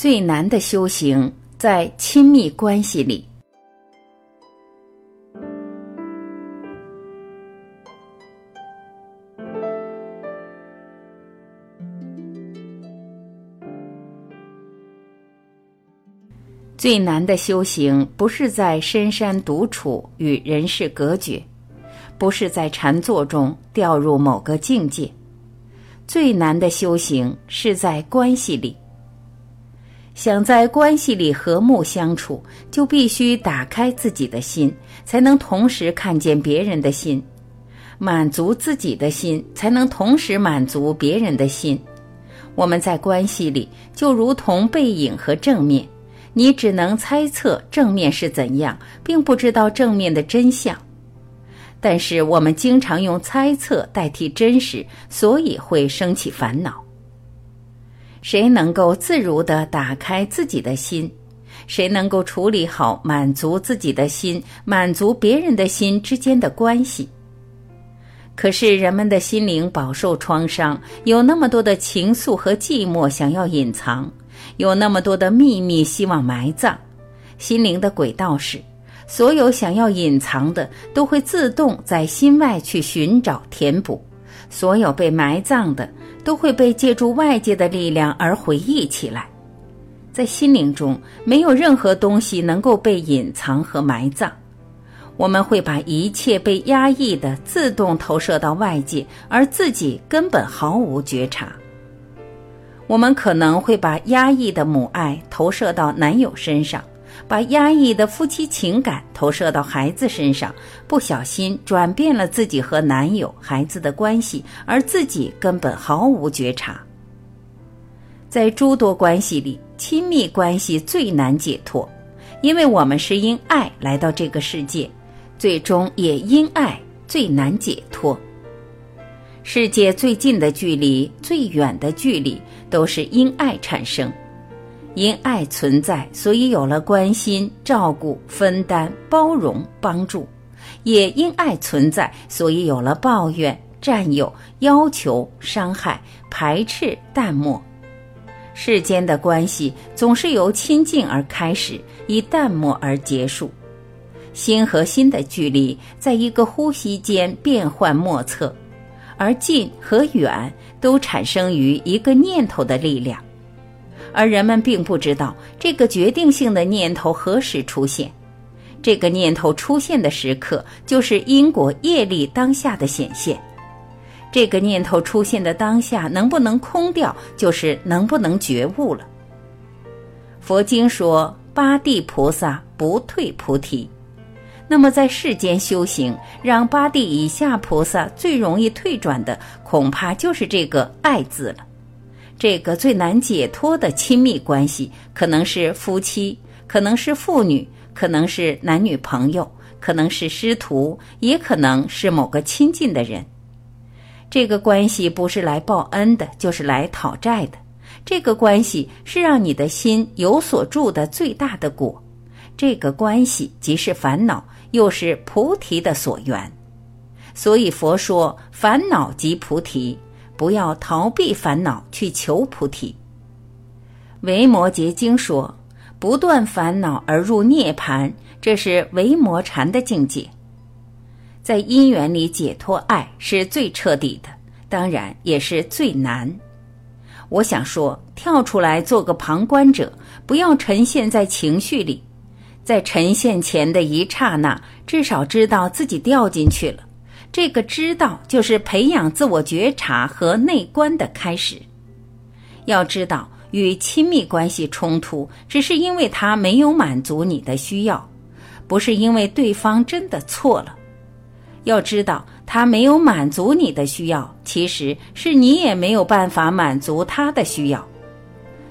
最难的修行在亲密关系里。最难的修行不是在深山独处与人世隔绝，不是在禅坐中掉入某个境界。最难的修行是在关系里。想在关系里和睦相处，就必须打开自己的心，才能同时看见别人的心；满足自己的心，才能同时满足别人的心。我们在关系里就如同背影和正面，你只能猜测正面是怎样，并不知道正面的真相。但是我们经常用猜测代替真实，所以会升起烦恼。谁能够自如地打开自己的心？谁能够处理好满足自己的心、满足别人的心之间的关系？可是人们的心灵饱受创伤，有那么多的情愫和寂寞想要隐藏，有那么多的秘密希望埋葬。心灵的轨道是。所有想要隐藏的，都会自动在心外去寻找填补；所有被埋葬的，都会被借助外界的力量而回忆起来。在心灵中，没有任何东西能够被隐藏和埋葬。我们会把一切被压抑的自动投射到外界，而自己根本毫无觉察。我们可能会把压抑的母爱投射到男友身上。把压抑的夫妻情感投射到孩子身上，不小心转变了自己和男友、孩子的关系，而自己根本毫无觉察。在诸多关系里，亲密关系最难解脱，因为我们是因爱来到这个世界，最终也因爱最难解脱。世界最近的距离、最远的距离，都是因爱产生。因爱存在，所以有了关心、照顾、分担、包容、帮助；也因爱存在，所以有了抱怨、占有、要求、伤害、排斥、淡漠。世间的关系总是由亲近而开始，以淡漠而结束。心和心的距离，在一个呼吸间变幻莫测，而近和远都产生于一个念头的力量。而人们并不知道这个决定性的念头何时出现，这个念头出现的时刻就是因果业力当下的显现。这个念头出现的当下能不能空掉，就是能不能觉悟了。佛经说八地菩萨不退菩提，那么在世间修行，让八地以下菩萨最容易退转的，恐怕就是这个爱字了。这个最难解脱的亲密关系，可能是夫妻，可能是父女，可能是男女朋友，可能是师徒，也可能是某个亲近的人。这个关系不是来报恩的，就是来讨债的。这个关系是让你的心有所住的最大的果。这个关系即是烦恼，又是菩提的所缘。所以佛说，烦恼即菩提。不要逃避烦恼去求菩提。维摩诘经说：“不断烦恼而入涅盘，这是维摩禅的境界。在因缘里解脱爱是最彻底的，当然也是最难。我想说，跳出来做个旁观者，不要沉陷在情绪里，在沉陷前的一刹那，至少知道自己掉进去了。”这个知道就是培养自我觉察和内观的开始。要知道，与亲密关系冲突，只是因为他没有满足你的需要，不是因为对方真的错了。要知道，他没有满足你的需要，其实是你也没有办法满足他的需要。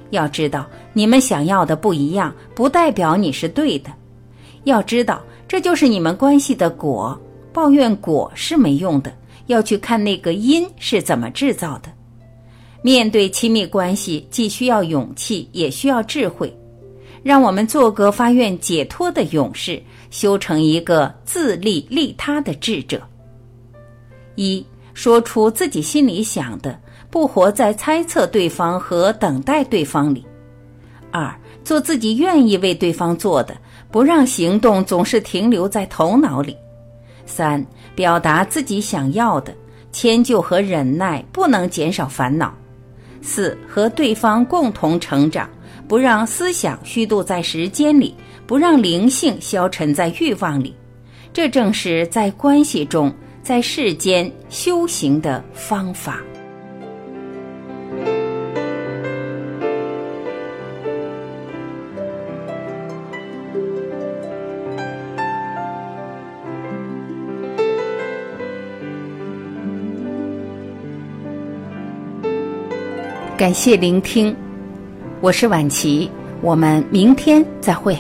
要知道，你们想要的不一样，不代表你是对的。要知道，这就是你们关系的果。抱怨果是没用的，要去看那个因是怎么制造的。面对亲密关系，既需要勇气，也需要智慧。让我们做个发愿解脱的勇士，修成一个自利利他的智者。一说出自己心里想的，不活在猜测对方和等待对方里。二，做自己愿意为对方做的，不让行动总是停留在头脑里。三，表达自己想要的，迁就和忍耐不能减少烦恼。四，和对方共同成长，不让思想虚度在时间里，不让灵性消沉在欲望里。这正是在关系中，在世间修行的方法。感谢聆听，我是晚琪，我们明天再会。